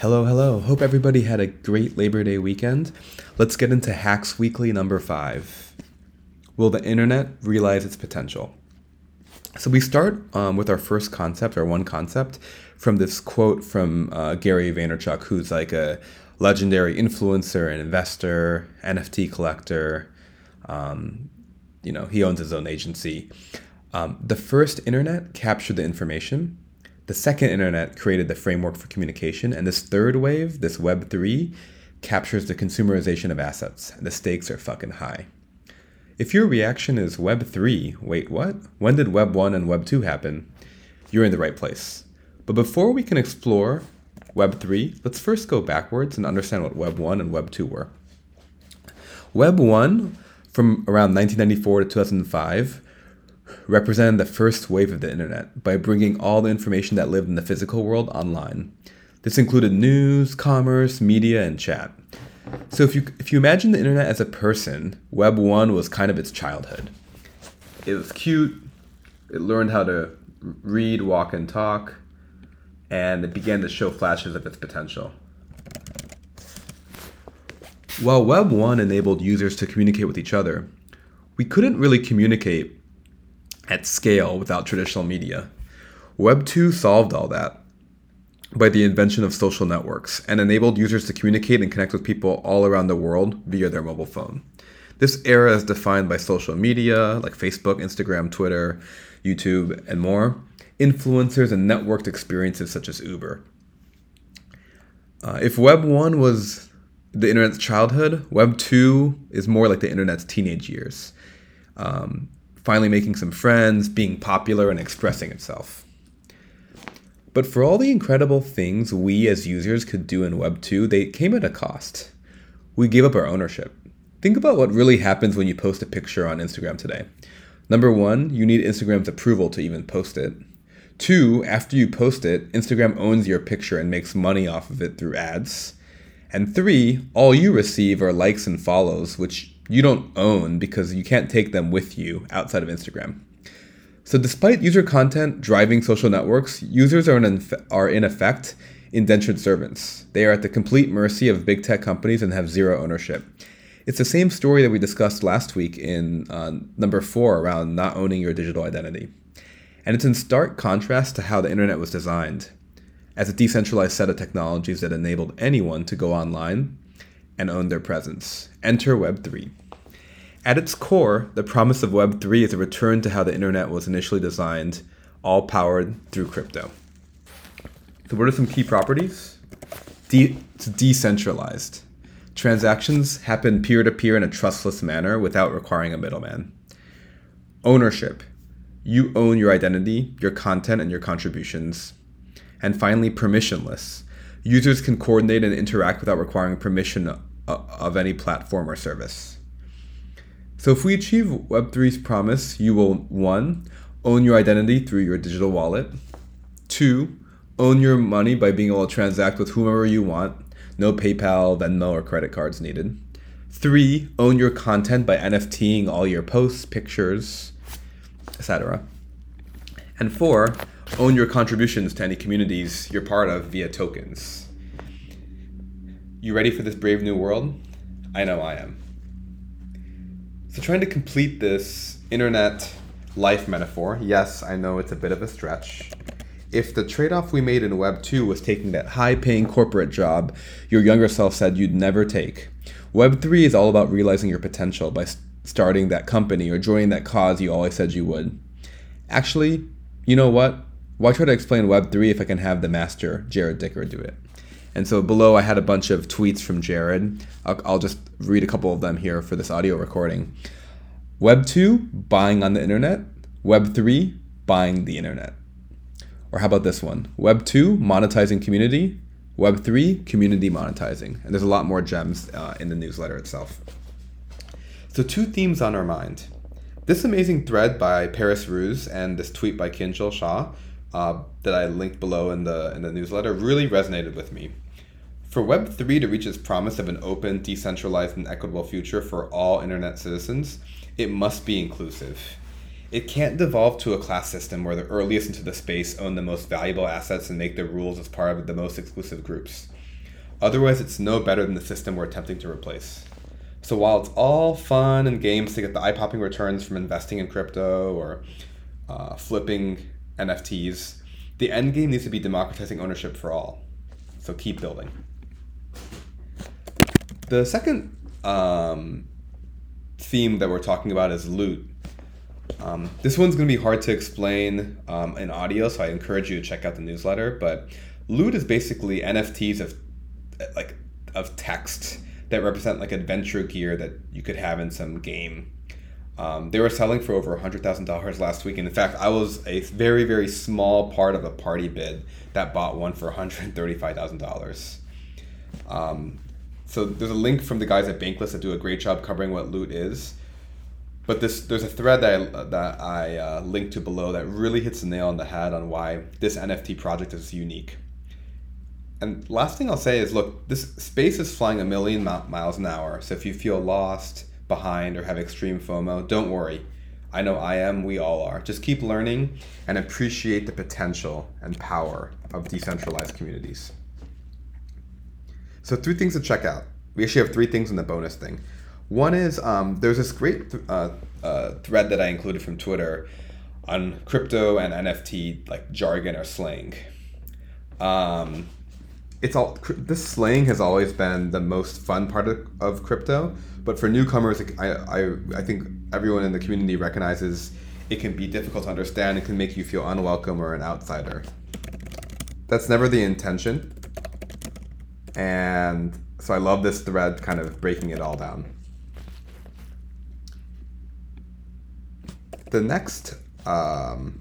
Hello, hello. Hope everybody had a great Labor Day weekend. Let's get into HAX Weekly number five. Will the internet realize its potential? So, we start um, with our first concept, our one concept, from this quote from uh, Gary Vaynerchuk, who's like a legendary influencer and investor, NFT collector. Um, you know, he owns his own agency. Um, the first internet captured the information, the second internet created the framework for communication, and this third wave, this Web 3, captures the consumerization of assets. The stakes are fucking high. If your reaction is Web 3, wait, what? When did Web 1 and Web 2 happen? You're in the right place. But before we can explore Web 3, let's first go backwards and understand what Web 1 and Web 2 were. Web 1, from around 1994 to 2005, represented the first wave of the internet by bringing all the information that lived in the physical world online. This included news, commerce, media, and chat. So if you if you imagine the internet as a person, Web 1 was kind of its childhood. It was cute. It learned how to read, walk, and talk, and it began to show flashes of its potential. While Web 1 enabled users to communicate with each other, we couldn't really communicate at scale without traditional media. Web 2 solved all that by the invention of social networks and enabled users to communicate and connect with people all around the world via their mobile phone. This era is defined by social media like Facebook, Instagram, Twitter, YouTube, and more, influencers, and networked experiences such as Uber. Uh, if Web 1 was the internet's childhood, Web 2 is more like the internet's teenage years. Um, finally making some friends, being popular, and expressing itself. But for all the incredible things we as users could do in Web 2, they came at a cost. We gave up our ownership. Think about what really happens when you post a picture on Instagram today. Number one, you need Instagram's approval to even post it. Two, after you post it, Instagram owns your picture and makes money off of it through ads. And three, all you receive are likes and follows, which you don't own because you can't take them with you outside of Instagram. So, despite user content driving social networks, users are in, are in effect indentured servants. They are at the complete mercy of big tech companies and have zero ownership. It's the same story that we discussed last week in uh, number four around not owning your digital identity. And it's in stark contrast to how the internet was designed as a decentralized set of technologies that enabled anyone to go online and own their presence. Enter Web3. At its core, the promise of Web3 is a return to how the internet was initially designed, all powered through crypto. So, what are some key properties? De- it's decentralized. Transactions happen peer to peer in a trustless manner without requiring a middleman. Ownership. You own your identity, your content, and your contributions. And finally, permissionless. Users can coordinate and interact without requiring permission uh, of any platform or service. So if we achieve Web3's promise, you will 1. Own your identity through your digital wallet. 2. Own your money by being able to transact with whomever you want. No PayPal, Venmo, or credit cards needed. 3. Own your content by NFTing all your posts, pictures, etc. And 4. Own your contributions to any communities you're part of via tokens. You ready for this brave new world? I know I am. So, trying to complete this internet life metaphor, yes, I know it's a bit of a stretch. If the trade off we made in Web 2 was taking that high paying corporate job your younger self said you'd never take, Web 3 is all about realizing your potential by starting that company or joining that cause you always said you would. Actually, you know what? Why try to explain Web 3 if I can have the master, Jarrod Dicker, do it? And so below, I had a bunch of tweets from Jared. I'll, I'll just read a couple of them here for this audio recording. Web 2, buying on the internet. Web 3, buying the internet. Or how about this one? Web 2, monetizing community. Web 3, community monetizing. And there's a lot more gems uh, in the newsletter itself. So, two themes on our mind. This amazing thread by Paris Ruse and this tweet by Kinjal Shah uh, that I linked below in the in the newsletter really resonated with me. For Web3 to reach its promise of an open, decentralized, and equitable future for all internet citizens, it must be inclusive. It can't devolve to a class system where the earliest into the space own the most valuable assets and make the rules as part of the most exclusive groups. Otherwise, it's no better than the system we're attempting to replace. So while it's all fun and games to get the eye popping returns from investing in crypto or uh, flipping NFTs, the end game needs to be democratizing ownership for all. So keep building. The second um, theme that we're talking about is loot. Um, this one's going to be hard to explain um, in audio, so I encourage you to check out the newsletter. But loot is basically NFTs of like of text that represent like adventure gear that you could have in some game. Um, they were selling for over $100,000 last week. And in fact, I was a very, very small part of a party bid that bought one for $135,000. Um, so there's a link from the guys at Bankless that do a great job covering what loot is. But this there's a thread that I, that I uh, linked to below that really hits the nail on the head on why this NFT project is unique. And last thing I'll say is look, this space is flying a million miles an hour. So if you feel lost, behind, or have extreme FOMO, don't worry. I know I am, we all are. Just keep learning and appreciate the potential and power of decentralized communities. So, three things to check out. We actually have three things in the bonus thing. One is um, there's this great th- uh, uh, thread that I included from Twitter on crypto and NFT like jargon or slang. Um, it's all this slang has always been the most fun part of, of crypto but for newcomers I, I, I think everyone in the community recognizes it can be difficult to understand it can make you feel unwelcome or an outsider. That's never the intention. And so i love this thread kind of breaking it all down. The next um,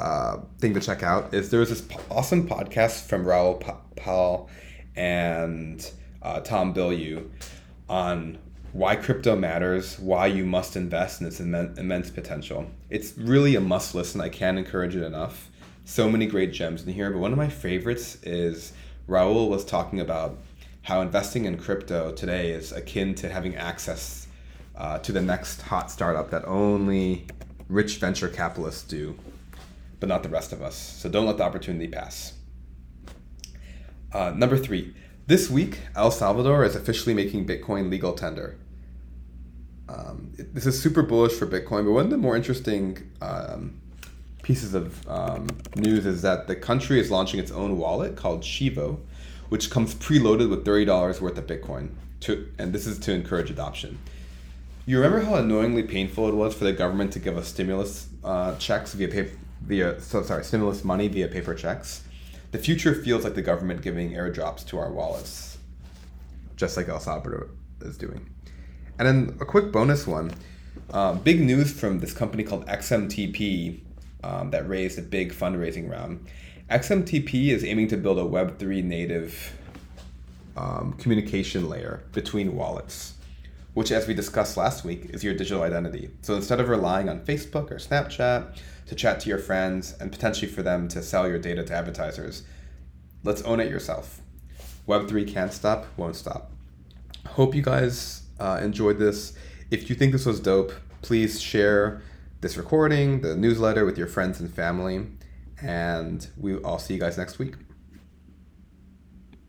uh, thing to check out is there's this awesome podcast from Raoul Pal and uh, Tom Bilyeu on why crypto matters, why you must invest in its immense, potential. It's really a must listen. I can't encourage it enough. So many great gems in here, but one of my favorites is Raoul was talking about how investing in crypto today is akin to having access uh, to the next hot startup that only rich venture capitalists do but not the rest of us. So don't let the opportunity pass. Uh, number three, this week, El Salvador is officially making Bitcoin legal tender. Um, it, this is super bullish for Bitcoin, but one of the more interesting um, pieces of um, news is that the country is launching its own wallet called Chivo, which comes preloaded with $30 worth of Bitcoin. To, and this is to encourage adoption. You remember how annoyingly painful it was for the government to give us stimulus uh, checks via pay, via so sorry stimulus money via paper checks. The future feels like the government giving airdrops to our wallets, just like El Salvador is doing. And then a quick bonus one. Uh, big news from this company called XMTP um, that raised a big fundraising round. XMTP is aiming to build a Web3 native um, communication layer between wallets, which, as we discussed last week, is your digital identity. So instead of relying on Facebook or Snapchat to chat to your friends, and potentially for them to sell your data to advertisers. Let's own it yourself. Web3 can't stop, won't stop. Hope you guys uh, enjoyed this. If you think this was dope, please share this recording, the newsletter with your friends and family, and we, I'll see you guys next week.